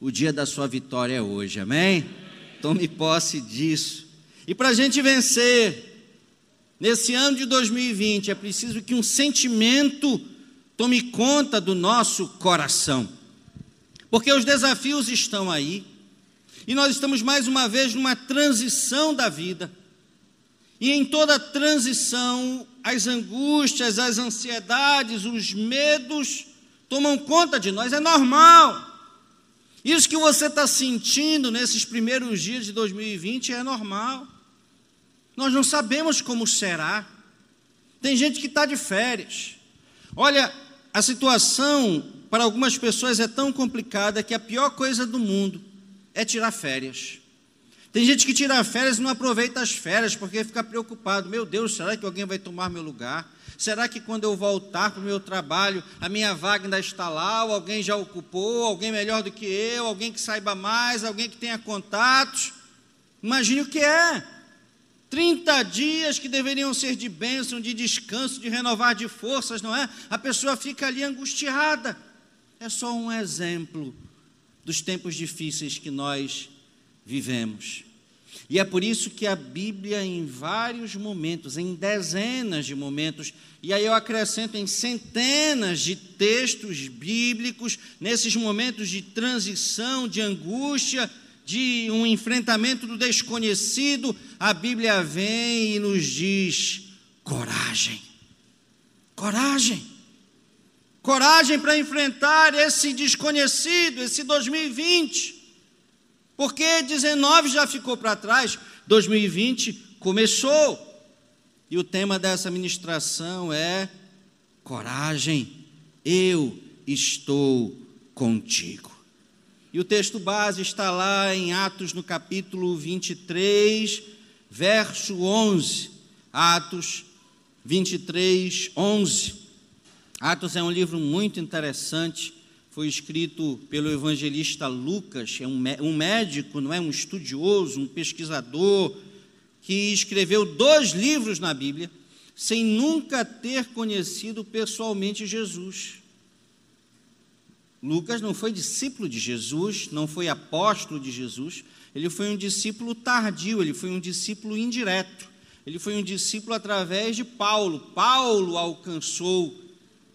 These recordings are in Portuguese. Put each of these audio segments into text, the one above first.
o dia da sua vitória é hoje, amém? Tome posse disso. E para a gente vencer, nesse ano de 2020, é preciso que um sentimento tome conta do nosso coração, porque os desafios estão aí, e nós estamos mais uma vez numa transição da vida, e em toda transição, as angústias, as ansiedades, os medos tomam conta de nós, é normal. Isso que você está sentindo nesses primeiros dias de 2020 é normal. Nós não sabemos como será. Tem gente que está de férias. Olha, a situação para algumas pessoas é tão complicada que a pior coisa do mundo é tirar férias. Tem gente que tira férias e não aproveita as férias porque fica preocupado. Meu Deus, será que alguém vai tomar meu lugar? Será que quando eu voltar para o meu trabalho, a minha vaga ainda está lá, ou alguém já ocupou, alguém melhor do que eu, alguém que saiba mais, alguém que tenha contatos? Imagine o que é. 30 dias que deveriam ser de bênção, de descanso, de renovar de forças, não é? A pessoa fica ali angustiada. É só um exemplo dos tempos difíceis que nós vivemos. E é por isso que a Bíblia, em vários momentos, em dezenas de momentos, e aí eu acrescento em centenas de textos bíblicos, nesses momentos de transição, de angústia, de um enfrentamento do desconhecido, a Bíblia vem e nos diz: coragem, coragem, coragem para enfrentar esse desconhecido, esse 2020. Porque 19 já ficou para trás, 2020 começou. E o tema dessa ministração é coragem, eu estou contigo. E o texto base está lá em Atos no capítulo 23, verso 11. Atos 23, 11. Atos é um livro muito interessante foi escrito pelo evangelista Lucas, é um, médico, não é um estudioso, um pesquisador, que escreveu dois livros na Bíblia, sem nunca ter conhecido pessoalmente Jesus. Lucas não foi discípulo de Jesus, não foi apóstolo de Jesus, ele foi um discípulo tardio, ele foi um discípulo indireto, ele foi um discípulo através de Paulo. Paulo alcançou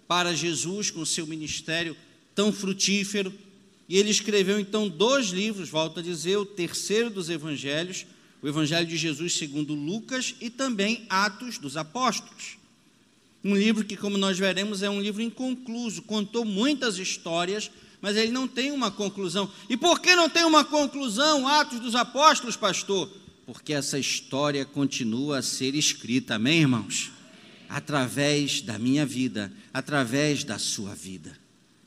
para Jesus com seu ministério tão frutífero. E ele escreveu então dois livros, volto a dizer, o terceiro dos evangelhos, o Evangelho de Jesus segundo Lucas e também Atos dos Apóstolos. Um livro que, como nós veremos, é um livro inconcluso, contou muitas histórias, mas ele não tem uma conclusão. E por que não tem uma conclusão, Atos dos Apóstolos, pastor? Porque essa história continua a ser escrita, amém, irmãos? Através da minha vida, através da sua vida.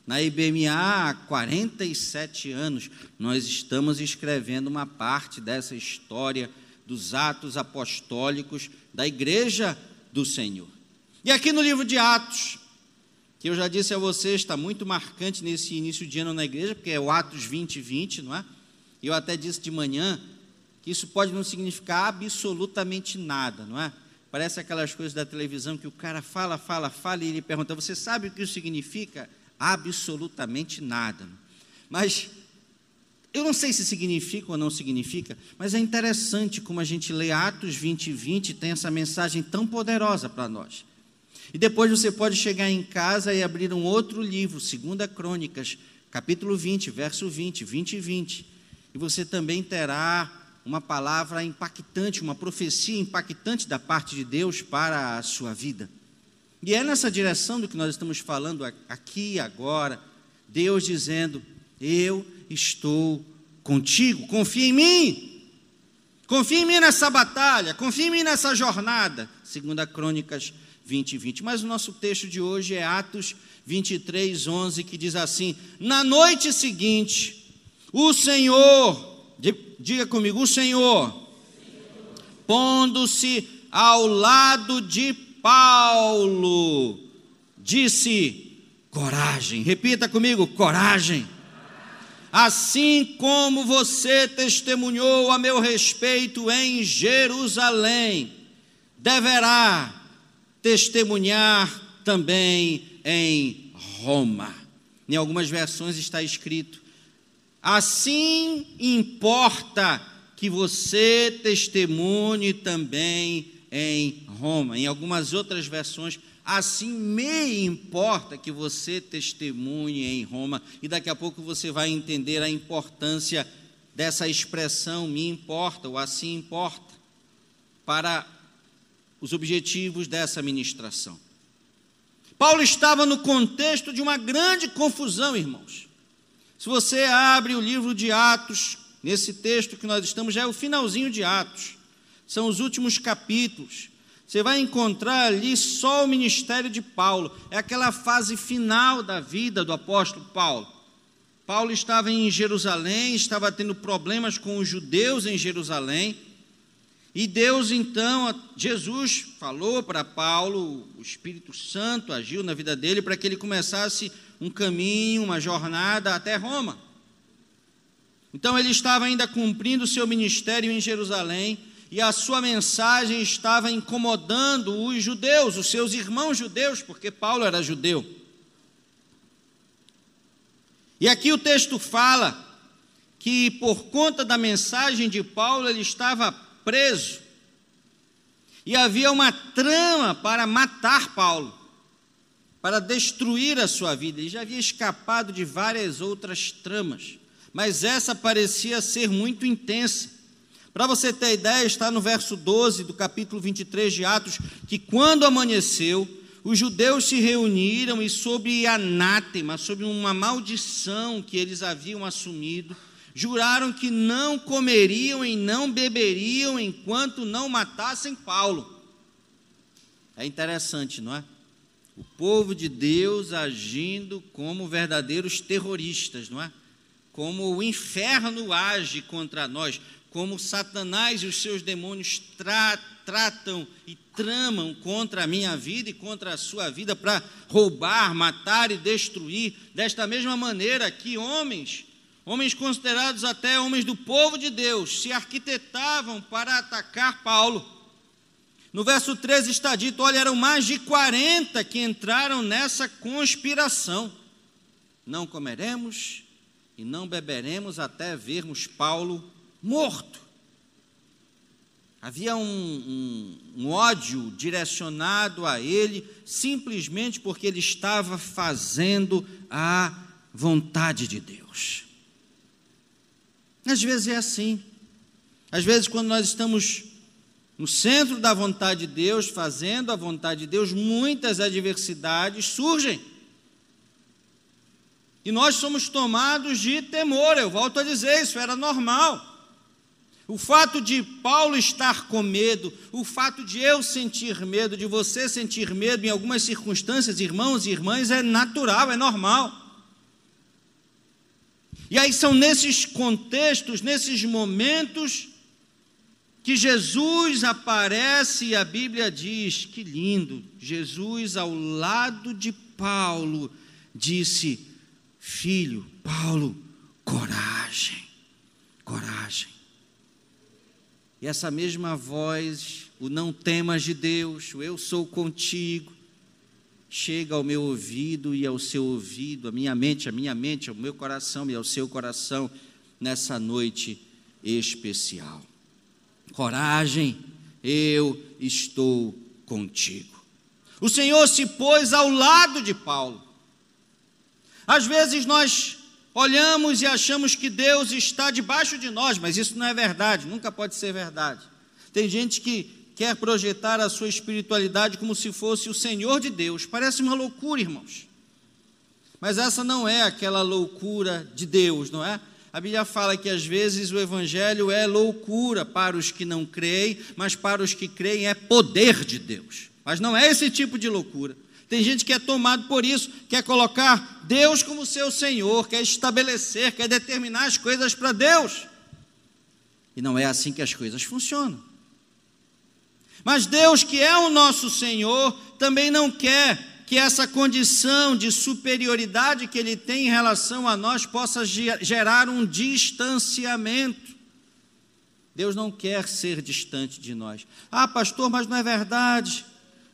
Na IBMA, há 47 anos, nós estamos escrevendo uma parte dessa história dos atos apostólicos da Igreja do Senhor. E aqui no livro de Atos, que eu já disse a vocês, está muito marcante nesse início de ano na igreja, porque é o Atos 20, 20, não é? Eu até disse de manhã que isso pode não significar absolutamente nada, não é? Parece aquelas coisas da televisão que o cara fala, fala, fala e ele pergunta: Você sabe o que isso significa? Absolutamente nada. Mas eu não sei se significa ou não significa, mas é interessante como a gente lê Atos 20 e 20 tem essa mensagem tão poderosa para nós. E depois você pode chegar em casa e abrir um outro livro, 2 Crônicas, capítulo 20, verso 20, 20 e 20. E você também terá uma palavra impactante, uma profecia impactante da parte de Deus para a sua vida. E é nessa direção do que nós estamos falando aqui agora, Deus dizendo: Eu estou contigo, confia em mim. Confia em mim nessa batalha, confia em mim nessa jornada. Segunda Crônicas 20 20. Mas o nosso texto de hoje é Atos 23, 11, que diz assim: Na noite seguinte, o Senhor, diga comigo, o Senhor, pondo-se ao lado de Paulo disse: coragem. Repita comigo: coragem. Assim como você testemunhou a meu respeito em Jerusalém, deverá testemunhar também em Roma. Em algumas versões está escrito: Assim importa que você testemunhe também em Roma. Em algumas outras versões, assim me importa que você testemunhe em Roma. E daqui a pouco você vai entender a importância dessa expressão me importa ou assim importa para os objetivos dessa ministração. Paulo estava no contexto de uma grande confusão, irmãos. Se você abre o livro de Atos, nesse texto que nós estamos, já é o finalzinho de Atos, são os últimos capítulos. Você vai encontrar ali só o ministério de Paulo, é aquela fase final da vida do apóstolo Paulo. Paulo estava em Jerusalém, estava tendo problemas com os judeus em Jerusalém, e Deus então, Jesus falou para Paulo, o Espírito Santo agiu na vida dele para que ele começasse um caminho, uma jornada até Roma. Então ele estava ainda cumprindo o seu ministério em Jerusalém e a sua mensagem estava incomodando os judeus, os seus irmãos judeus, porque Paulo era judeu. E aqui o texto fala que por conta da mensagem de Paulo ele estava preso. E havia uma trama para matar Paulo, para destruir a sua vida. Ele já havia escapado de várias outras tramas, mas essa parecia ser muito intensa. Para você ter ideia, está no verso 12 do capítulo 23 de Atos, que quando amanheceu, os judeus se reuniram e, sob anátema, sob uma maldição que eles haviam assumido, juraram que não comeriam e não beberiam enquanto não matassem Paulo. É interessante, não é? O povo de Deus agindo como verdadeiros terroristas, não é? Como o inferno age contra nós, como Satanás e os seus demônios tra tratam e tramam contra a minha vida e contra a sua vida para roubar, matar e destruir. Desta mesma maneira que homens homens considerados até homens do povo de Deus, se arquitetavam para atacar Paulo. No verso 13 está dito: olha, eram mais de 40 que entraram nessa conspiração. Não comeremos e não beberemos até vermos Paulo morto. Havia um, um, um, ódio direcionado a ele, simplesmente porque ele estava fazendo a vontade de Deus. Às vezes é assim. Às vezes, quando nós estamos no centro da vontade de Deus, fazendo a vontade de Deus, muitas adversidades surgem. E nós somos tomados de temor, eu volto a dizer, isso era normal. O fato de Paulo estar com medo, o fato de eu sentir medo, de você sentir medo em algumas circunstâncias, irmãos e irmãs, é natural, é normal. E aí são nesses contextos, nesses momentos, que Jesus aparece e a Bíblia diz: que lindo, Jesus ao lado de Paulo disse: Filho, Paulo, coragem, coragem. E essa mesma voz, o não temas de Deus, o eu sou contigo, chega ao meu ouvido e ao seu ouvido, à minha mente, à minha mente, ao meu coração e ao seu coração nessa noite especial. Coragem, eu estou contigo. O Senhor se pôs ao lado de Paulo. Às vezes nós olhamos e achamos que Deus está debaixo de nós, mas isso não é verdade, nunca pode ser verdade. Tem gente que quer projetar a sua espiritualidade como se fosse o Senhor de Deus. Parece uma loucura, irmãos. Mas essa não é aquela loucura de Deus, não é? A Bíblia fala que às vezes o Evangelho é loucura para os que não creem, mas para os que creem é poder de Deus. Mas não é esse tipo de loucura. Tem gente que é tomado por isso, quer colocar Deus como seu Senhor, quer estabelecer, quer determinar as coisas para Deus. E não é assim que as coisas funcionam. Mas Deus, que é o nosso Senhor, também não quer que essa condição de superioridade que Ele tem em relação a nós possa gerar um distanciamento. Deus não quer ser distante de nós. Ah, pastor, mas não é verdade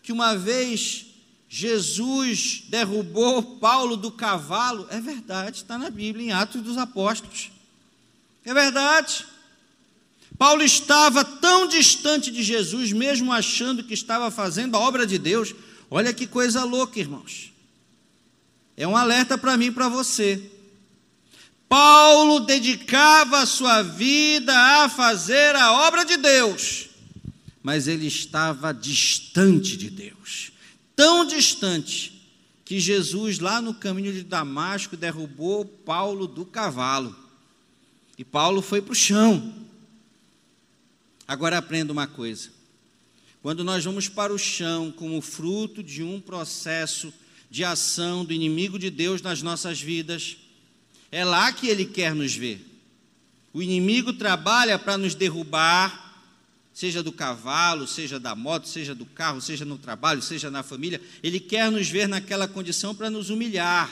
que uma vez Jesus derrubou Paulo do cavalo? É verdade, está na Bíblia, em Atos dos Apóstolos. É verdade. Paulo estava tão distante de Jesus, mesmo achando que estava fazendo a obra de Deus. Olha que coisa louca, irmãos. É um alerta para mim e para você. Paulo dedicava a sua vida a fazer a obra de Deus, mas ele estava distante de Deus, tão distante que Jesus, lá no caminho de Damasco, derrubou Paulo do cavalo. E Paulo foi para o chão. Agora aprenda uma coisa: quando nós vamos para o chão como fruto de um processo de ação do inimigo de Deus nas nossas vidas, é lá que ele quer nos ver. O inimigo trabalha para nos derrubar, seja do cavalo, seja da moto, seja do carro, seja no trabalho, seja na família. Ele quer nos ver naquela condição para nos humilhar,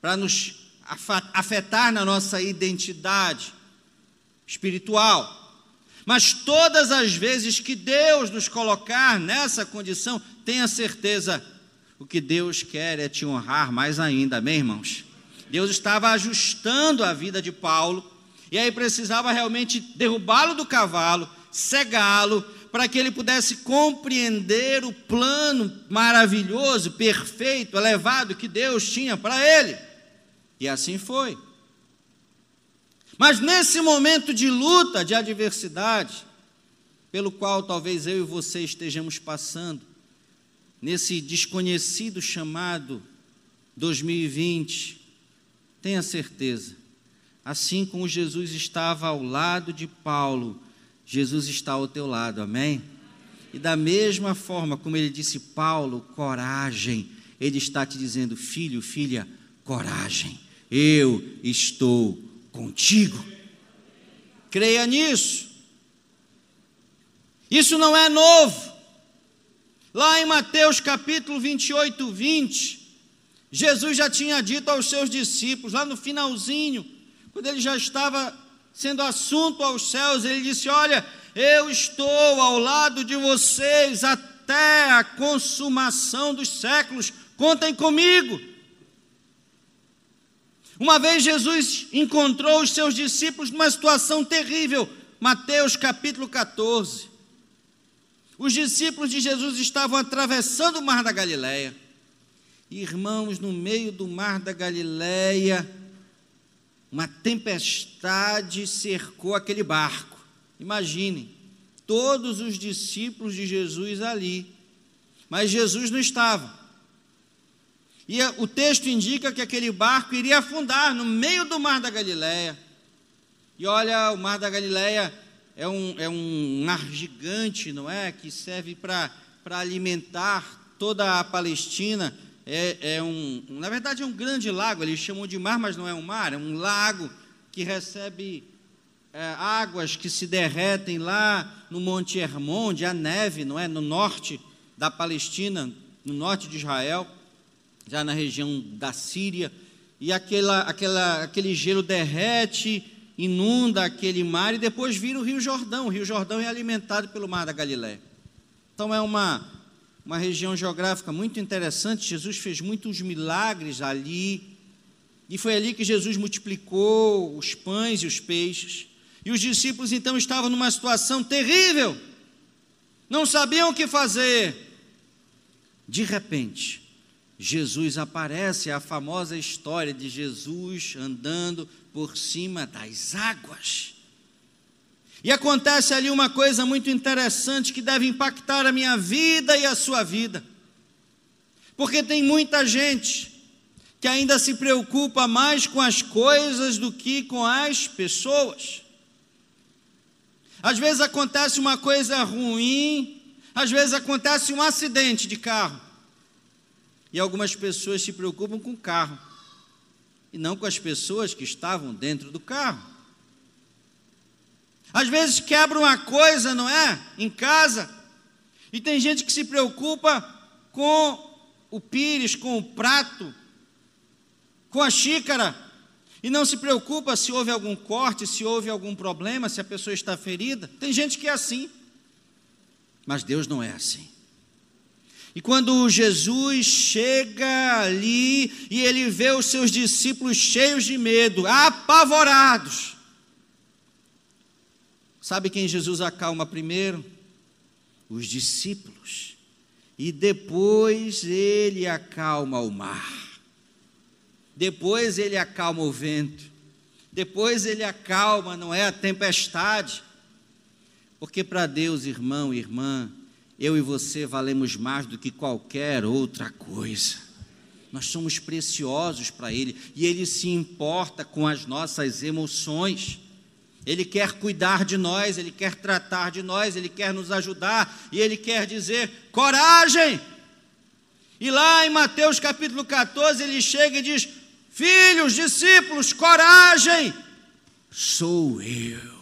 para nos afetar na nossa identidade espiritual. Mas todas as vezes que Deus nos colocar nessa condição, tenha certeza, o que Deus quer é te honrar mais ainda, amém, irmãos? Deus estava ajustando a vida de Paulo, e aí precisava realmente derrubá-lo do cavalo, cegá-lo, para que ele pudesse compreender o plano maravilhoso, perfeito, elevado que Deus tinha para ele. E assim foi. Mas nesse momento de luta, de adversidade, pelo qual talvez eu e você estejamos passando, nesse desconhecido chamado 2020, Tenha certeza, assim como Jesus estava ao lado de Paulo, Jesus está ao teu lado, amém? E da mesma forma como ele disse, Paulo, coragem, ele está te dizendo, filho, filha, coragem, eu estou contigo. Creia nisso. Isso não é novo. Lá em Mateus capítulo 28, 20, Jesus já tinha dito aos seus discípulos, lá no finalzinho, quando ele já estava sendo assunto aos céus, ele disse: Olha, eu estou ao lado de vocês até a consumação dos séculos, contem comigo. Uma vez Jesus encontrou os seus discípulos numa situação terrível, Mateus capítulo 14. Os discípulos de Jesus estavam atravessando o mar da Galileia. Irmãos, no meio do mar da Galileia, uma tempestade cercou aquele barco. Imaginem, todos os discípulos de Jesus ali, mas Jesus não estava. E o texto indica que aquele barco iria afundar no meio do mar da Galileia. E olha, o mar da Galileia é um, é um mar gigante, não é? Que serve para alimentar toda a Palestina é, é um, na verdade é um grande lago, eles chamam de mar, mas não é um mar, é um lago que recebe é, águas que se derretem lá no Monte Hermon, onde há neve, não é? No norte da Palestina, no norte de Israel, já na região da Síria, e aquela, aquela, aquele gelo derrete, inunda aquele mar e depois vira o Rio Jordão. O Rio Jordão é alimentado pelo mar da Galiléia. Então é uma, uma região geográfica muito interessante. Jesus fez muitos milagres ali. E foi ali que Jesus multiplicou os pães e os peixes. E os discípulos então estavam numa situação terrível. Não sabiam o que fazer. De repente, Jesus aparece, a famosa história de Jesus andando por cima das águas. E acontece ali uma coisa muito interessante que deve impactar a minha vida e a sua vida. Porque tem muita gente que ainda se preocupa mais com as coisas do que com as pessoas. Às vezes acontece uma coisa ruim, às vezes acontece um acidente de carro. E algumas pessoas se preocupam com o carro e não com as pessoas que estavam dentro do carro. Às vezes quebra uma coisa, não é? Em casa. E tem gente que se preocupa com o pires, com o prato, com a xícara. E não se preocupa se houve algum corte, se houve algum problema, se a pessoa está ferida. Tem gente que é assim. Mas Deus não é assim. E quando Jesus chega ali e ele vê os seus discípulos cheios de medo, apavorados, Sabe quem Jesus acalma primeiro? Os discípulos. E depois ele acalma o mar. Depois ele acalma o vento. Depois ele acalma, não é a tempestade. Porque para Deus, irmão e irmã, eu e você valemos mais do que qualquer outra coisa. Nós somos preciosos para Ele e Ele se importa com as nossas emoções. Ele quer cuidar de nós, Ele quer tratar de nós, Ele quer nos ajudar e Ele quer dizer: coragem! E lá em Mateus capítulo 14, ele chega e diz: Filhos, discípulos, coragem! Sou eu.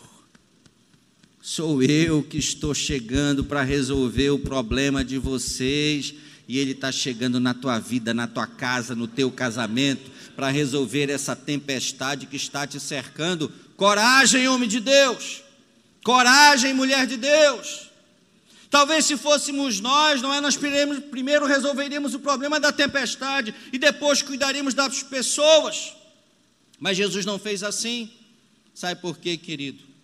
Sou eu que estou chegando para resolver o problema de vocês, e Ele está chegando na tua vida, na tua casa, no teu casamento, para resolver essa tempestade que está te cercando. Coragem, homem de Deus! Coragem, mulher de Deus! Talvez se fôssemos nós, não é? Nós primeiro resolveríamos o problema da tempestade e depois cuidaríamos das pessoas. Mas Jesus não fez assim. Sabe por quê, querido?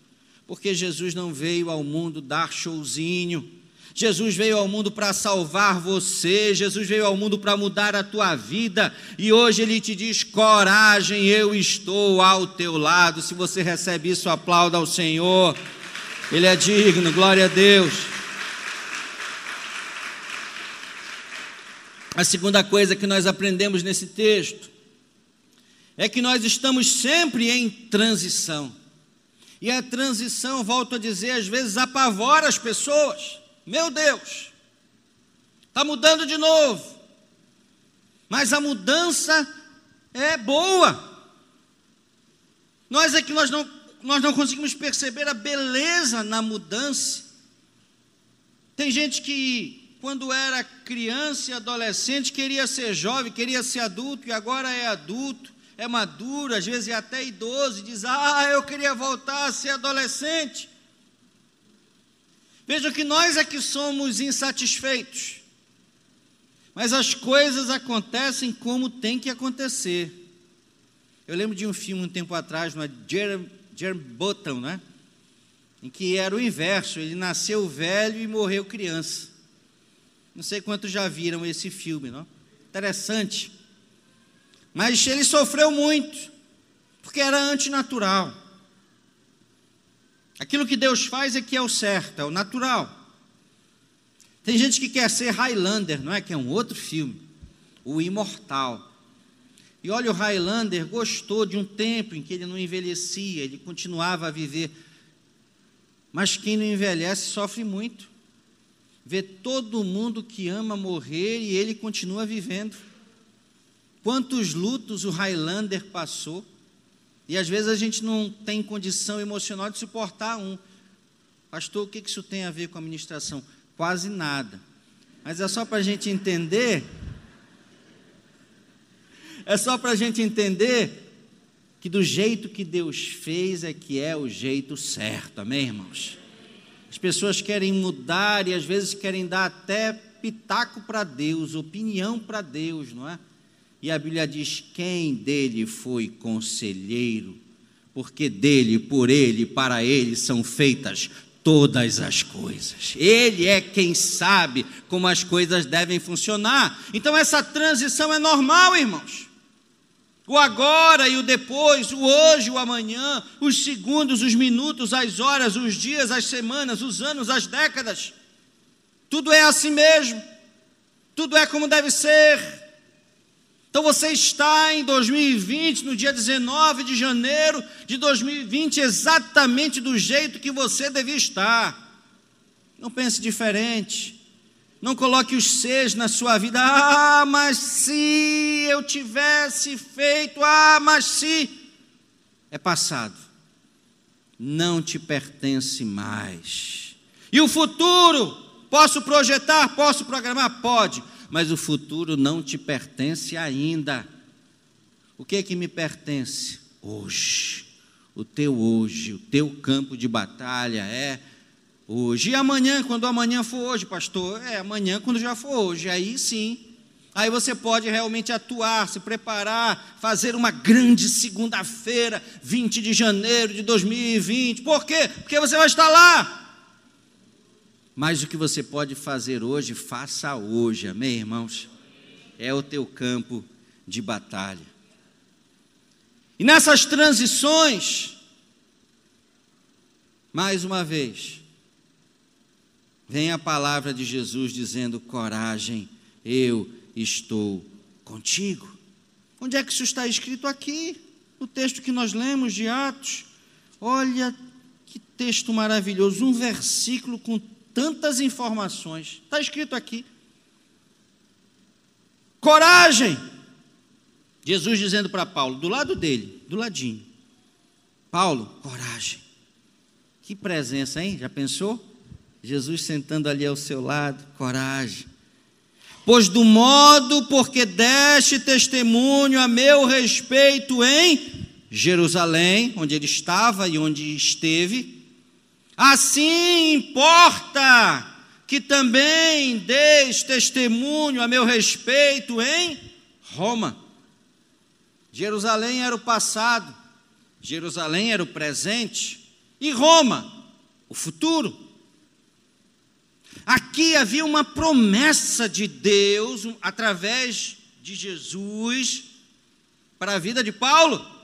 porque Jesus não veio ao mundo dar showzinho. Jesus veio ao mundo para salvar você, Jesus veio ao mundo para mudar a tua vida, e hoje Ele te diz: coragem, eu estou ao teu lado. Se você recebe isso, aplauda ao Senhor, Ele é digno, glória a Deus. A segunda coisa que nós aprendemos nesse texto é que nós estamos sempre em transição. E a transição, volto a dizer, às vezes apavora as pessoas. Meu Deus, está mudando de novo. Mas a mudança é boa. Nós é que nós não, nós não conseguimos perceber a beleza na mudança. Tem gente que, quando era criança e adolescente, queria ser jovem, queria ser adulto e agora é adulto é maduro, às vezes é até idoso, e diz: Ah, eu queria voltar a ser adolescente. Veja que nós é que somos insatisfeitos, mas as coisas acontecem como tem que acontecer. Eu lembro de um filme um tempo atrás, no Jeremy, Jeremy Button, né? em que era o inverso, ele nasceu velho e morreu criança. Não sei quantos já viram esse filme, não? Interessante. Mas ele sofreu muito, porque era antinatural. Aquilo que Deus faz é que é o certo, é o natural. Tem gente que quer ser Highlander, não é? Que é um outro filme, o Imortal. E olha, o Highlander gostou de um tempo em que ele não envelhecia, ele continuava a viver. Mas quem não envelhece sofre muito. Vê todo mundo que ama morrer e ele continua vivendo. Quantos lutos o Highlander passou, e às vezes a gente não tem condição emocional de suportar um. Pastor, o que isso tem a ver com a ministração? Quase nada. Mas é só para a gente entender. É só para a gente entender que do jeito que Deus fez é que é o jeito certo, amém, irmãos? As pessoas querem mudar e às vezes querem dar até pitaco para Deus, opinião para Deus, não é? E a Bíblia diz: quem dele foi conselheiro, porque dele, por ele, para ele são feitas todas as coisas. Ele é quem sabe como as coisas devem funcionar. Então essa transição é normal, irmãos. O agora e o depois, o hoje, o amanhã, os segundos, os minutos, as horas, os dias, as semanas, os anos, as décadas. Tudo é assim mesmo. Tudo é como deve ser. Então você está em 2020, no dia 19 de janeiro de 2020, exatamente do jeito que você devia estar. Não pense diferente. Não coloque os seis na sua vida. Ah, mas se eu tivesse feito, ah, mas se. É passado. Não te pertence mais. E o futuro? Posso projetar? Posso programar? Pode mas o futuro não te pertence ainda. O que é que me pertence? Hoje. O teu hoje, o teu campo de batalha é hoje. E amanhã, quando amanhã for hoje, pastor? É amanhã, quando já for hoje. Aí sim, Aí você pode realmente atuar, se preparar, fazer uma grande segunda-feira, 20 de janeiro de 2020. Por quê? Porque você vai estar lá. Mas o que você pode fazer hoje, faça hoje, amém, irmãos? É o teu campo de batalha. E nessas transições, mais uma vez, vem a palavra de Jesus dizendo: coragem, eu estou contigo. Onde é que isso está escrito aqui? No texto que nós lemos de Atos. Olha que texto maravilhoso, um versículo com tantas informações. Está escrito aqui. Coragem! Jesus dizendo para Paulo, do lado dele, do ladinho. Paulo, coragem. Que presença, hein? Já pensou? Jesus sentando ali ao seu lado, coragem pois do modo porque deste testemunho a meu respeito em Jerusalém, onde ele estava e onde esteve, assim importa que também deis testemunho a meu respeito em Roma. Jerusalém era o passado, Jerusalém era o presente, e Roma, o futuro. Aqui havia uma promessa de Deus através de Jesus para a vida de Paulo.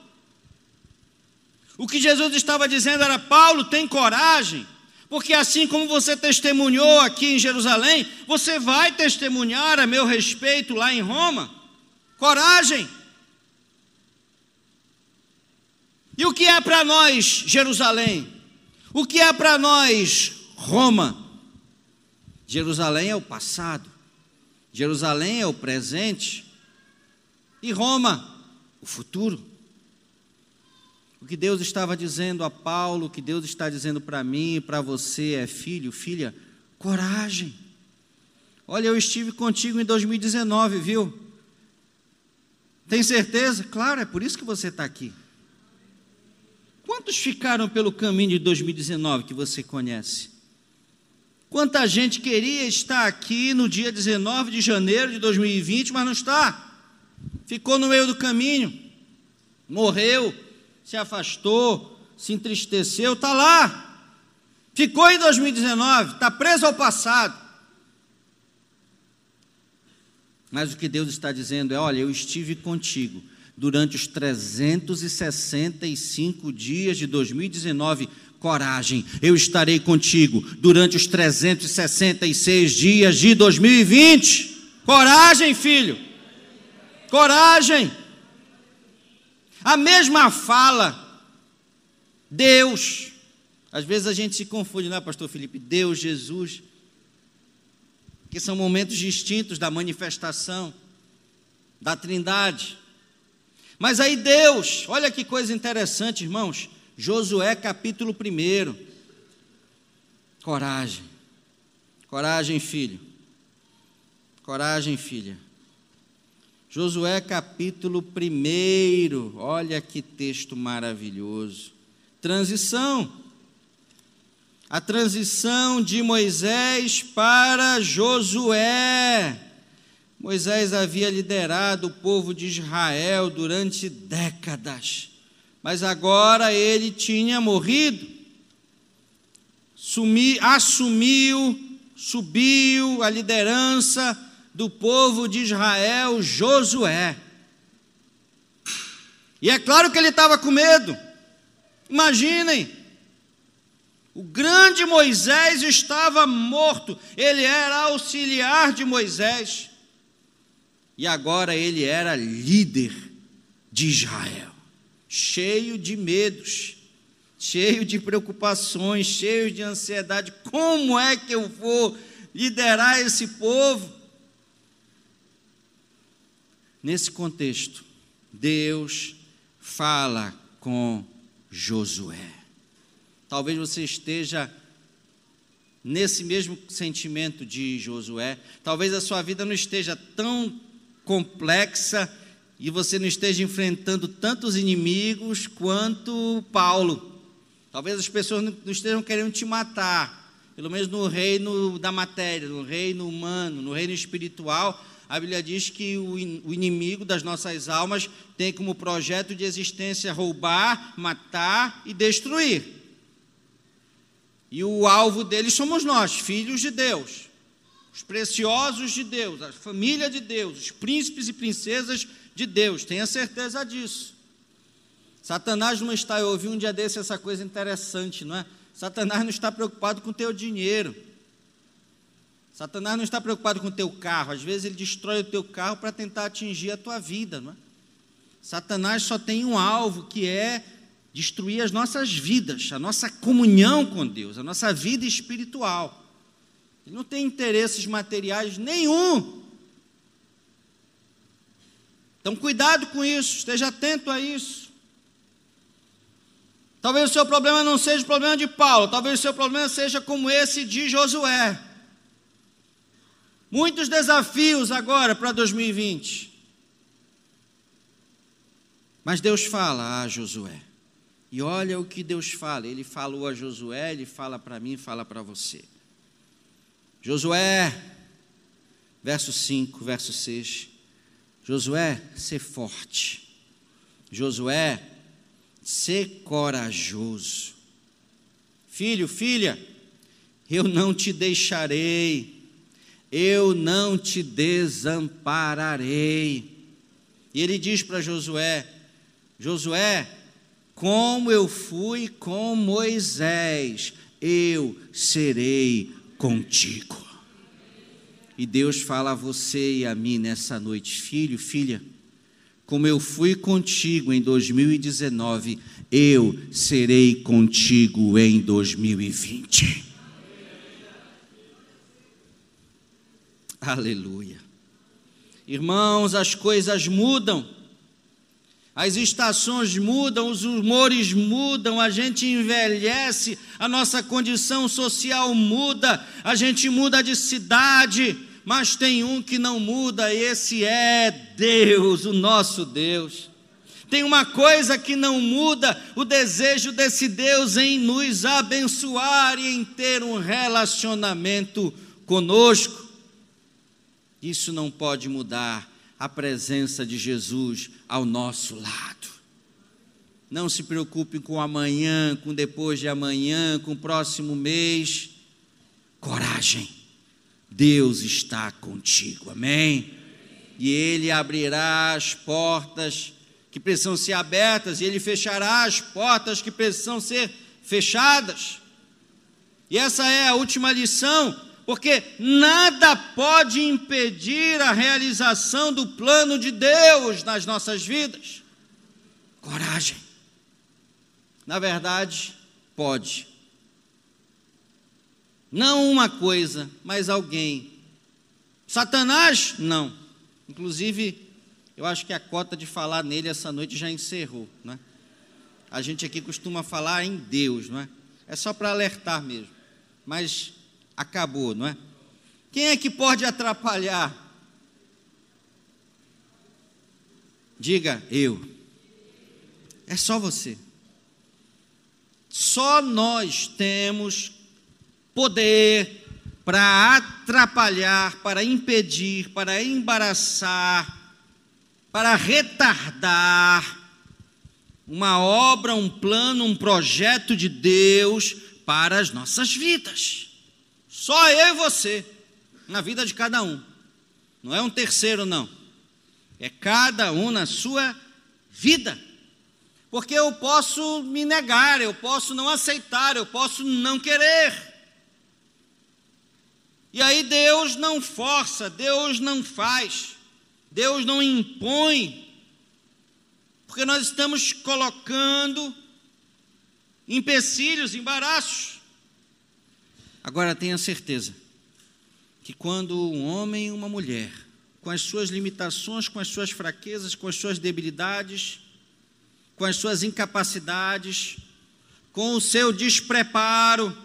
O que Jesus estava dizendo era: Paulo, tem coragem, porque assim como você testemunhou aqui em Jerusalém, você vai testemunhar a meu respeito lá em Roma. Coragem. E o que é para nós Jerusalém? O que é para nós Roma? Jerusalém é o passado, Jerusalém é o presente e Roma, o futuro. O que Deus estava dizendo a Paulo, o que Deus está dizendo para mim e para você é: filho, filha, coragem. Olha, eu estive contigo em 2019, viu? Tem certeza? Claro, é por isso que você está aqui. Quantos ficaram pelo caminho de 2019 que você conhece? Quanta gente queria estar aqui no dia 19 de janeiro de 2020, mas não está. Ficou no meio do caminho, morreu, se afastou, se entristeceu, está lá. Ficou em 2019, está preso ao passado. Mas o que Deus está dizendo é: olha, eu estive contigo durante os 365 dias de 2019 coragem, eu estarei contigo durante os 366 dias de 2020. Coragem, filho. Coragem. A mesma fala, Deus. Às vezes a gente se confunde, não é, pastor Felipe? Deus, Jesus. Que são momentos distintos da manifestação da Trindade. Mas aí Deus, olha que coisa interessante, irmãos. Josué capítulo 1. Coragem. Coragem, filho. Coragem, filha. Josué capítulo 1. Olha que texto maravilhoso. Transição. A transição de Moisés para Josué. Moisés havia liderado o povo de Israel durante décadas mas agora ele tinha morrido. Sumi, assumiu, subiu a liderança do povo de Israel, Josué. E é claro que ele estava com medo. Imaginem, o grande Moisés estava morto, ele era auxiliar de Moisés, e agora ele era líder de Israel cheio de medos, cheio de preocupações, cheio de ansiedade. Como é que eu vou liderar esse povo? Nesse contexto, Deus fala com Josué. Talvez você esteja nesse mesmo sentimento de Josué. Talvez a sua vida não esteja tão complexa e você não esteja enfrentando tantos inimigos quanto Paulo. Talvez as pessoas não estejam querendo te matar, pelo menos no reino da matéria, no reino humano, no reino espiritual. A Bíblia diz que o inimigo das nossas almas tem como projeto de existência roubar, matar e destruir. E o alvo dele somos nós, filhos de Deus, os preciosos de Deus, a família de Deus, os príncipes e princesas de Deus, tenha certeza disso. Satanás não está, eu ouvi um dia desse essa coisa interessante, não é? Satanás não está preocupado com o teu dinheiro. Satanás não está preocupado com o teu carro. Às vezes ele destrói o teu carro para tentar atingir a tua vida, não é? Satanás só tem um alvo que é destruir as nossas vidas, a nossa comunhão com Deus, a nossa vida espiritual. Ele não tem interesses materiais nenhum. Então, cuidado com isso, esteja atento a isso. Talvez o seu problema não seja o problema de Paulo, talvez o seu problema seja como esse de Josué. Muitos desafios agora para 2020. Mas Deus fala a Josué. E olha o que Deus fala. Ele falou a Josué, ele fala para mim, fala para você. Josué, verso 5, verso 6. Josué, ser forte. Josué, ser corajoso. Filho, filha, eu não te deixarei eu não te desampararei. E ele diz para Josué: Josué, como eu fui com Moisés, eu serei contigo. E Deus fala a você e a mim nessa noite, filho, filha, como eu fui contigo em 2019, eu serei contigo em 2020. Aleluia. Irmãos, as coisas mudam, as estações mudam, os humores mudam, a gente envelhece, a nossa condição social muda, a gente muda de cidade, mas tem um que não muda, esse é Deus, o nosso Deus. Tem uma coisa que não muda: o desejo desse Deus em nos abençoar e em ter um relacionamento conosco. Isso não pode mudar a presença de Jesus ao nosso lado. Não se preocupe com amanhã, com depois de amanhã, com o próximo mês. Coragem. Deus está contigo. Amém. E ele abrirá as portas que precisam ser abertas e ele fechará as portas que precisam ser fechadas. E essa é a última lição porque nada pode impedir a realização do plano de Deus nas nossas vidas. Coragem. Na verdade, pode. Não uma coisa, mas alguém. Satanás, não. Inclusive, eu acho que a cota de falar nele essa noite já encerrou, né? A gente aqui costuma falar em Deus, não é? É só para alertar mesmo. Mas acabou, não é? Quem é que pode atrapalhar? Diga eu. É só você. Só nós temos poder para atrapalhar, para impedir, para embaraçar, para retardar uma obra, um plano, um projeto de Deus para as nossas vidas. Só eu e você, na vida de cada um. Não é um terceiro, não. É cada um na sua vida. Porque eu posso me negar, eu posso não aceitar, eu posso não querer. E aí Deus não força, Deus não faz, Deus não impõe, porque nós estamos colocando empecilhos, embaraços. Agora tenha certeza que quando um homem e uma mulher, com as suas limitações, com as suas fraquezas, com as suas debilidades, com as suas incapacidades, com o seu despreparo,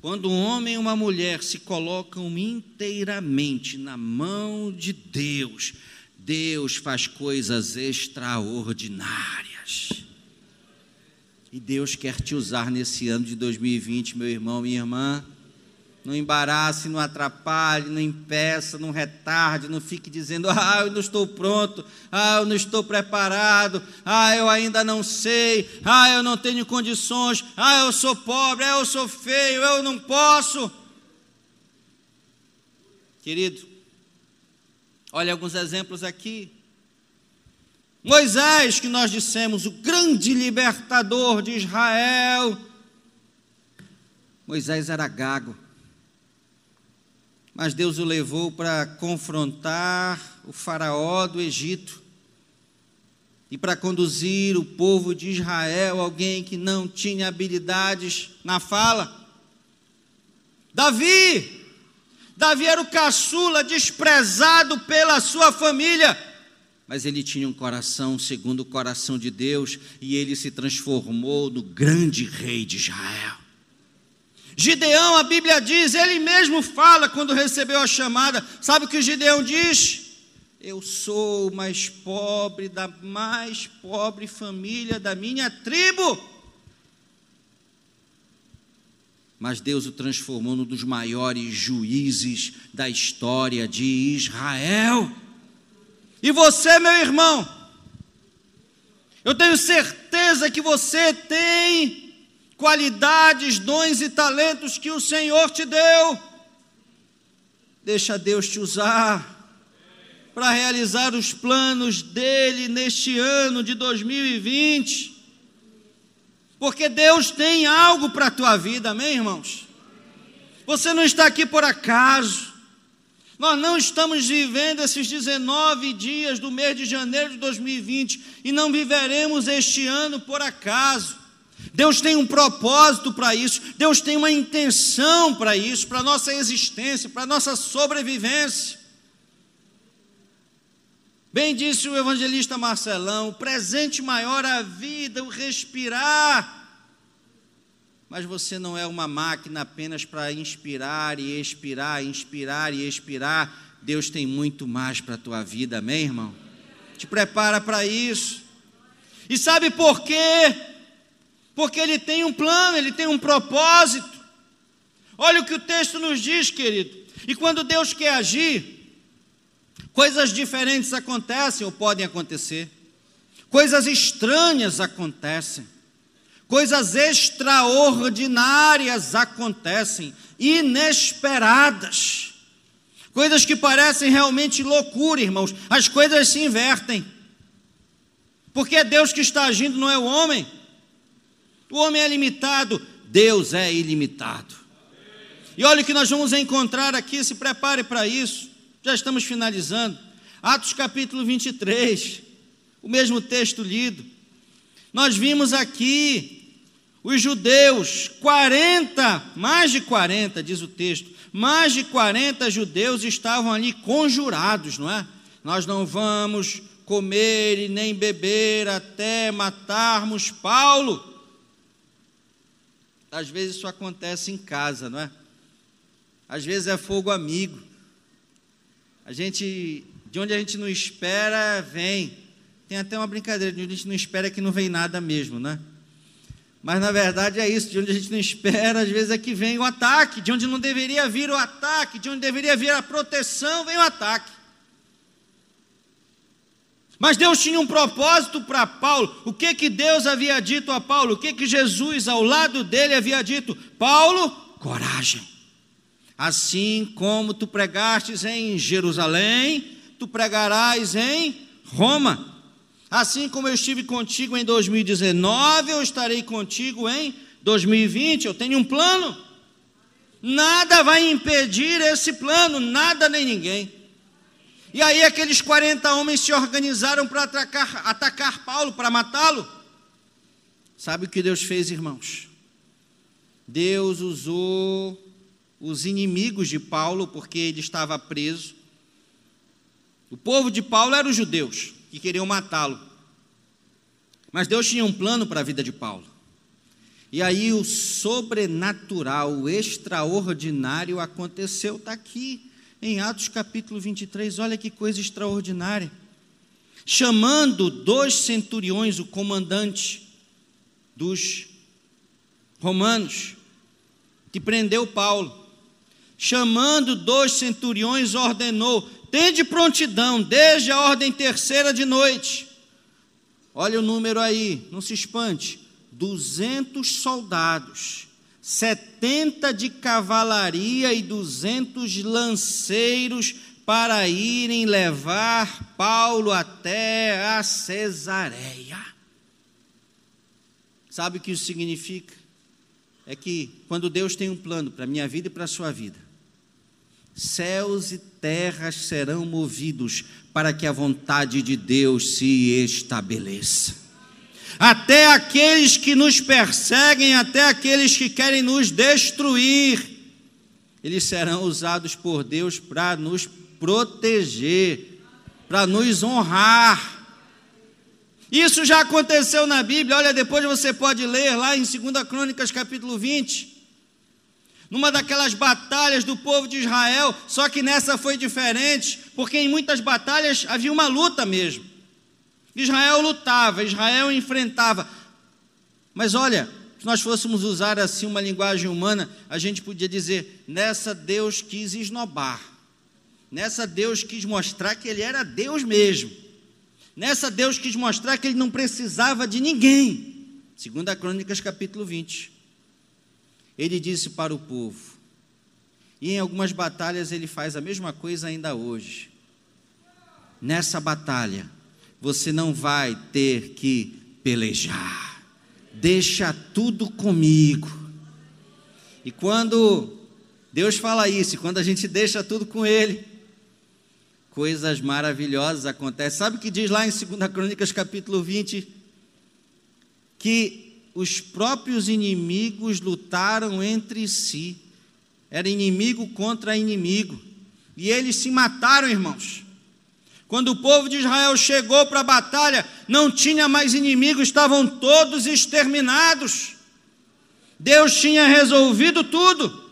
quando um homem e uma mulher se colocam inteiramente na mão de Deus, Deus faz coisas extraordinárias. E Deus quer te usar nesse ano de 2020, meu irmão, minha irmã. Não embarace, não atrapalhe, não impeça, não retarde, não fique dizendo: ah, eu não estou pronto, ah, eu não estou preparado, ah, eu ainda não sei, ah, eu não tenho condições, ah, eu sou pobre, ah, eu sou feio, eu não posso. Querido, olha alguns exemplos aqui. Moisés, que nós dissemos, o grande libertador de Israel. Moisés era gago mas Deus o levou para confrontar o Faraó do Egito e para conduzir o povo de Israel, alguém que não tinha habilidades na fala. Davi, Davi era o caçula desprezado pela sua família, mas ele tinha um coração segundo o coração de Deus e ele se transformou no grande rei de Israel. Gideão, a Bíblia diz, ele mesmo fala quando recebeu a chamada. Sabe o que Gideão diz? Eu sou o mais pobre da mais pobre família da minha tribo. Mas Deus o transformou num dos maiores juízes da história de Israel. E você, meu irmão, eu tenho certeza que você tem qualidades, dons e talentos que o Senhor te deu. Deixa Deus te usar para realizar os planos dele neste ano de 2020. Porque Deus tem algo para a tua vida, amém, irmãos? Você não está aqui por acaso. Nós não estamos vivendo esses 19 dias do mês de janeiro de 2020 e não viveremos este ano por acaso. Deus tem um propósito para isso, Deus tem uma intenção para isso, para a nossa existência, para a nossa sobrevivência. Bem disse o evangelista Marcelão: o presente maior a vida, o respirar. Mas você não é uma máquina apenas para inspirar e expirar, inspirar e expirar. Deus tem muito mais para a tua vida, amém, irmão? Te prepara para isso. E sabe por quê? porque ele tem um plano, ele tem um propósito. Olha o que o texto nos diz, querido. E quando Deus quer agir, coisas diferentes acontecem ou podem acontecer, coisas estranhas acontecem, coisas extraordinárias acontecem, inesperadas, coisas que parecem realmente loucura, irmãos. As coisas se invertem, porque é Deus que está agindo, não é o homem. O homem é limitado, Deus é ilimitado. E olha o que nós vamos encontrar aqui, se prepare para isso. Já estamos finalizando. Atos capítulo 23, o mesmo texto lido. Nós vimos aqui os judeus, 40, mais de 40, diz o texto, mais de 40 judeus estavam ali conjurados, não é? Nós não vamos comer e nem beber até matarmos Paulo. Às vezes isso acontece em casa, não é? Às vezes é fogo amigo. A gente, de onde a gente não espera, vem. Tem até uma brincadeira, de onde a gente não espera que não vem nada mesmo, né? Mas na verdade é isso, de onde a gente não espera, às vezes é que vem o ataque, de onde não deveria vir o ataque, de onde deveria vir a proteção, vem o ataque. Mas Deus tinha um propósito para Paulo. O que que Deus havia dito a Paulo? O que que Jesus ao lado dele havia dito? Paulo, coragem. Assim como tu pregastes em Jerusalém, tu pregarás em Roma. Assim como eu estive contigo em 2019, eu estarei contigo em 2020. Eu tenho um plano. Nada vai impedir esse plano, nada nem ninguém. E aí aqueles 40 homens se organizaram para atacar, atacar Paulo, para matá-lo. Sabe o que Deus fez, irmãos? Deus usou os inimigos de Paulo, porque ele estava preso. O povo de Paulo eram os judeus, que queriam matá-lo. Mas Deus tinha um plano para a vida de Paulo. E aí o sobrenatural, o extraordinário aconteceu, está aqui em Atos capítulo 23, olha que coisa extraordinária. Chamando dois centuriões, o comandante dos romanos, que prendeu Paulo, chamando dois centuriões, ordenou: tende prontidão, desde a ordem terceira de noite. Olha o número aí, não se espante: 200 soldados, 70 de cavalaria e 200 lanceiros para irem levar Paulo até a Cesareia. Sabe o que isso significa? É que quando Deus tem um plano para a minha vida e para a sua vida, céus e terras serão movidos para que a vontade de Deus se estabeleça. Até aqueles que nos perseguem, até aqueles que querem nos destruir, eles serão usados por Deus para nos proteger, para nos honrar. Isso já aconteceu na Bíblia, olha, depois você pode ler lá em 2 Crônicas capítulo 20. Numa daquelas batalhas do povo de Israel, só que nessa foi diferente, porque em muitas batalhas havia uma luta mesmo. Israel lutava, Israel enfrentava. Mas olha, se nós fôssemos usar assim uma linguagem humana, a gente podia dizer: nessa Deus quis esnobar. Nessa Deus quis mostrar que ele era Deus mesmo. Nessa Deus quis mostrar que ele não precisava de ninguém. Segunda Crônicas capítulo 20. Ele disse para o povo, e em algumas batalhas ele faz a mesma coisa ainda hoje. Nessa batalha, você não vai ter que pelejar. Deixa tudo comigo. E quando Deus fala isso, quando a gente deixa tudo com Ele, coisas maravilhosas acontecem. Sabe o que diz lá em 2 Crônicas capítulo 20? Que os próprios inimigos lutaram entre si. Era inimigo contra inimigo. E eles se mataram, irmãos. Quando o povo de Israel chegou para a batalha, não tinha mais inimigos, estavam todos exterminados. Deus tinha resolvido tudo.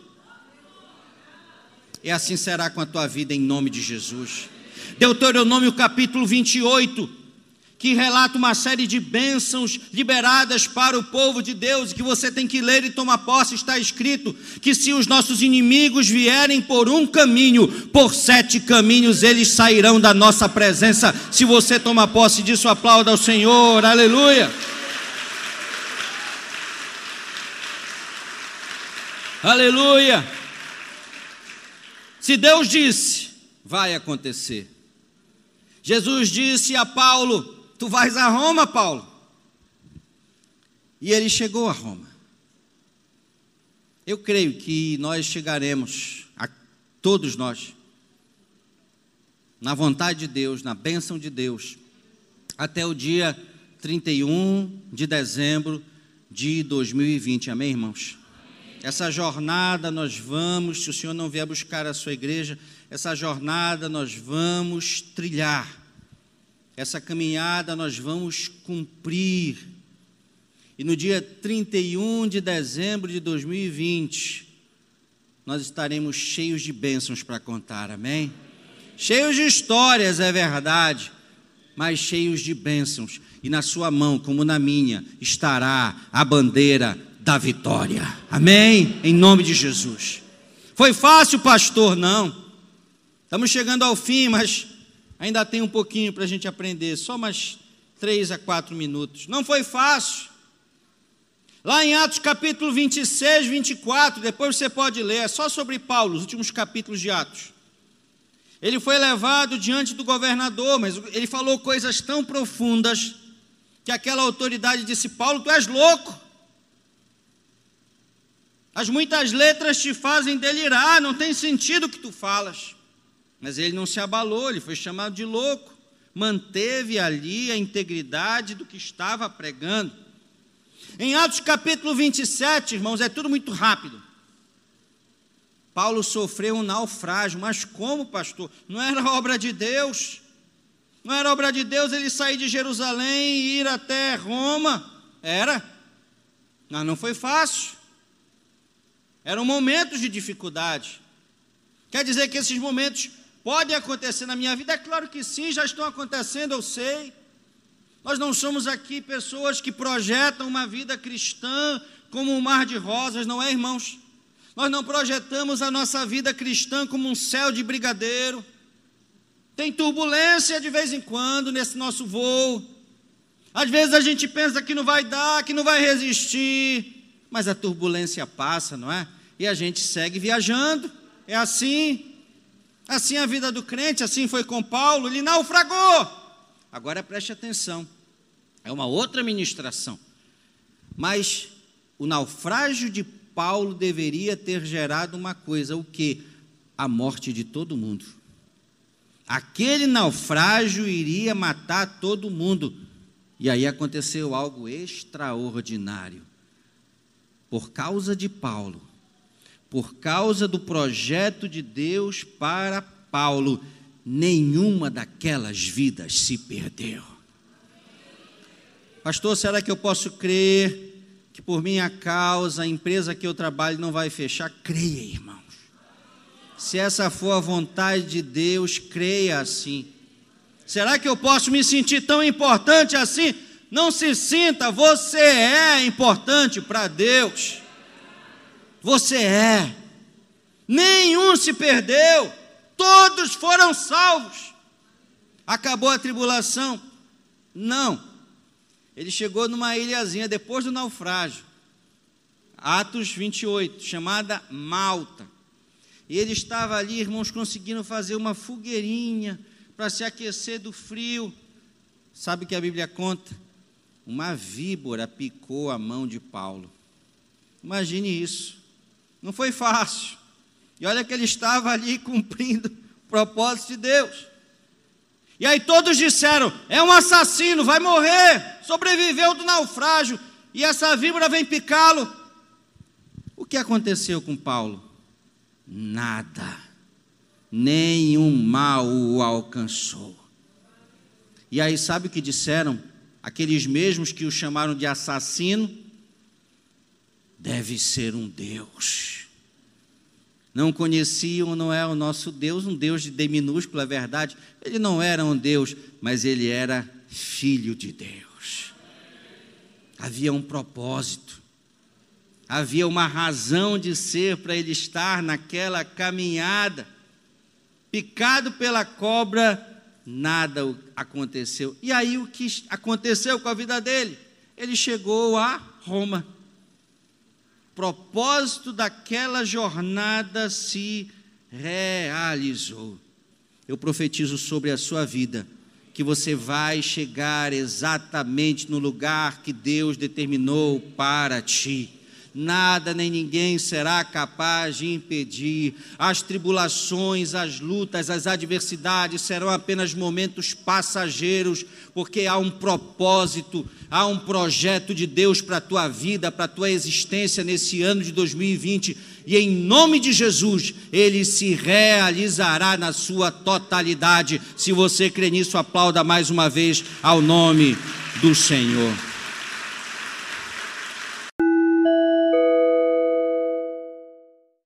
E assim será com a tua vida em nome de Jesus. Deuteronômio capítulo 28, que relata uma série de bênçãos liberadas para o povo de Deus, que você tem que ler e tomar posse, está escrito que se os nossos inimigos vierem por um caminho, por sete caminhos eles sairão da nossa presença. Se você toma posse disso, aplauda ao Senhor, aleluia. Aleluia. Se Deus disse, vai acontecer. Jesus disse a Paulo: Tu vais a Roma, Paulo. E ele chegou a Roma. Eu creio que nós chegaremos, a todos nós, na vontade de Deus, na bênção de Deus, até o dia 31 de dezembro de 2020. Amém, irmãos? Essa jornada nós vamos, se o Senhor não vier buscar a sua igreja, essa jornada nós vamos trilhar, essa caminhada nós vamos cumprir. E no dia 31 de dezembro de 2020, nós estaremos cheios de bênçãos para contar, amém? Cheios de histórias, é verdade, mas cheios de bênçãos. E na sua mão, como na minha, estará a bandeira da vitória, amém? Em nome de Jesus. Foi fácil, pastor? Não. Estamos chegando ao fim, mas ainda tem um pouquinho para a gente aprender, só mais três a quatro minutos. Não foi fácil. Lá em Atos capítulo 26, 24, depois você pode ler, é só sobre Paulo, os últimos capítulos de Atos. Ele foi levado diante do governador, mas ele falou coisas tão profundas que aquela autoridade disse: Paulo, tu és louco. As muitas letras te fazem delirar, não tem sentido o que tu falas. Mas ele não se abalou, ele foi chamado de louco, manteve ali a integridade do que estava pregando. Em Atos capítulo 27, irmãos, é tudo muito rápido. Paulo sofreu um naufrágio, mas como, pastor? Não era obra de Deus. Não era obra de Deus ele sair de Jerusalém e ir até Roma. Era. Mas não foi fácil. Eram momentos de dificuldade. Quer dizer que esses momentos Pode acontecer na minha vida? É claro que sim, já estão acontecendo, eu sei. Nós não somos aqui pessoas que projetam uma vida cristã como um mar de rosas, não é, irmãos? Nós não projetamos a nossa vida cristã como um céu de brigadeiro. Tem turbulência de vez em quando nesse nosso voo. Às vezes a gente pensa que não vai dar, que não vai resistir, mas a turbulência passa, não é? E a gente segue viajando. É assim. Assim a vida do crente, assim foi com Paulo, ele naufragou. Agora preste atenção. É uma outra ministração. Mas o naufrágio de Paulo deveria ter gerado uma coisa, o que? A morte de todo mundo. Aquele naufrágio iria matar todo mundo. E aí aconteceu algo extraordinário. Por causa de Paulo, por causa do projeto de Deus para Paulo, nenhuma daquelas vidas se perdeu. Pastor, será que eu posso crer que por minha causa a empresa que eu trabalho não vai fechar? Creia, irmãos. Se essa for a vontade de Deus, creia assim. Será que eu posso me sentir tão importante assim? Não se sinta, você é importante para Deus. Você é. Nenhum se perdeu, todos foram salvos. Acabou a tribulação? Não. Ele chegou numa ilhazinha depois do naufrágio, Atos 28, chamada Malta. E ele estava ali, irmãos, conseguindo fazer uma fogueirinha para se aquecer do frio. Sabe o que a Bíblia conta? Uma víbora picou a mão de Paulo. Imagine isso. Não foi fácil. E olha que ele estava ali cumprindo o propósito de Deus. E aí todos disseram: é um assassino, vai morrer. Sobreviveu do naufrágio. E essa víbora vem picá-lo. O que aconteceu com Paulo? Nada. Nenhum mal o alcançou. E aí, sabe o que disseram? Aqueles mesmos que o chamaram de assassino? Deve ser um Deus não conheciam, não é o nosso Deus, um Deus de D é verdade. Ele não era um Deus, mas ele era filho de Deus. Havia um propósito, havia uma razão de ser para ele estar naquela caminhada. Picado pela cobra, nada aconteceu. E aí o que aconteceu com a vida dele? Ele chegou a Roma propósito daquela jornada se realizou. Eu profetizo sobre a sua vida que você vai chegar exatamente no lugar que Deus determinou para ti nada nem ninguém será capaz de impedir. As tribulações, as lutas, as adversidades serão apenas momentos passageiros, porque há um propósito, há um projeto de Deus para a tua vida, para a tua existência nesse ano de 2020. E em nome de Jesus, ele se realizará na sua totalidade. Se você crê nisso, aplauda mais uma vez ao nome do Senhor.